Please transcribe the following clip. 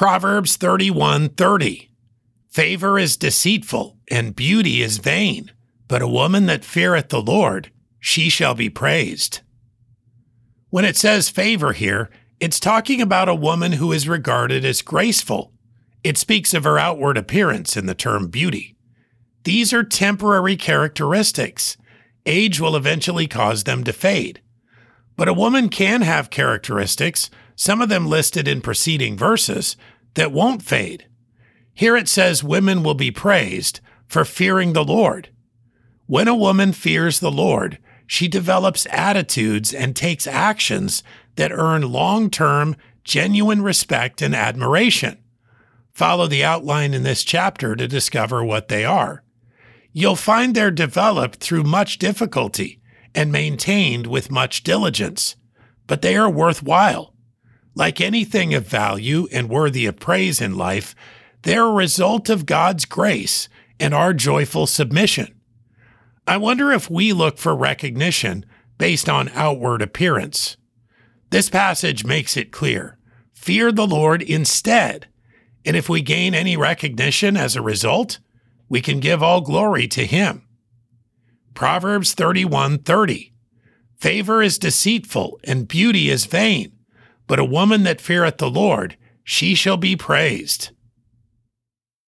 Proverbs 31:30 Favor is deceitful and beauty is vain, but a woman that feareth the Lord, she shall be praised. When it says favor here, it's talking about a woman who is regarded as graceful. It speaks of her outward appearance in the term beauty. These are temporary characteristics. Age will eventually cause them to fade. But a woman can have characteristics, some of them listed in preceding verses, that won't fade. Here it says women will be praised for fearing the Lord. When a woman fears the Lord, she develops attitudes and takes actions that earn long term, genuine respect and admiration. Follow the outline in this chapter to discover what they are. You'll find they're developed through much difficulty and maintained with much diligence, but they are worthwhile. Like anything of value and worthy of praise in life, they're a result of God's grace and our joyful submission. I wonder if we look for recognition based on outward appearance. This passage makes it clear fear the Lord instead. And if we gain any recognition as a result, we can give all glory to him. Proverbs 31:30 Favor is deceitful and beauty is vain, but a woman that feareth the Lord, she shall be praised.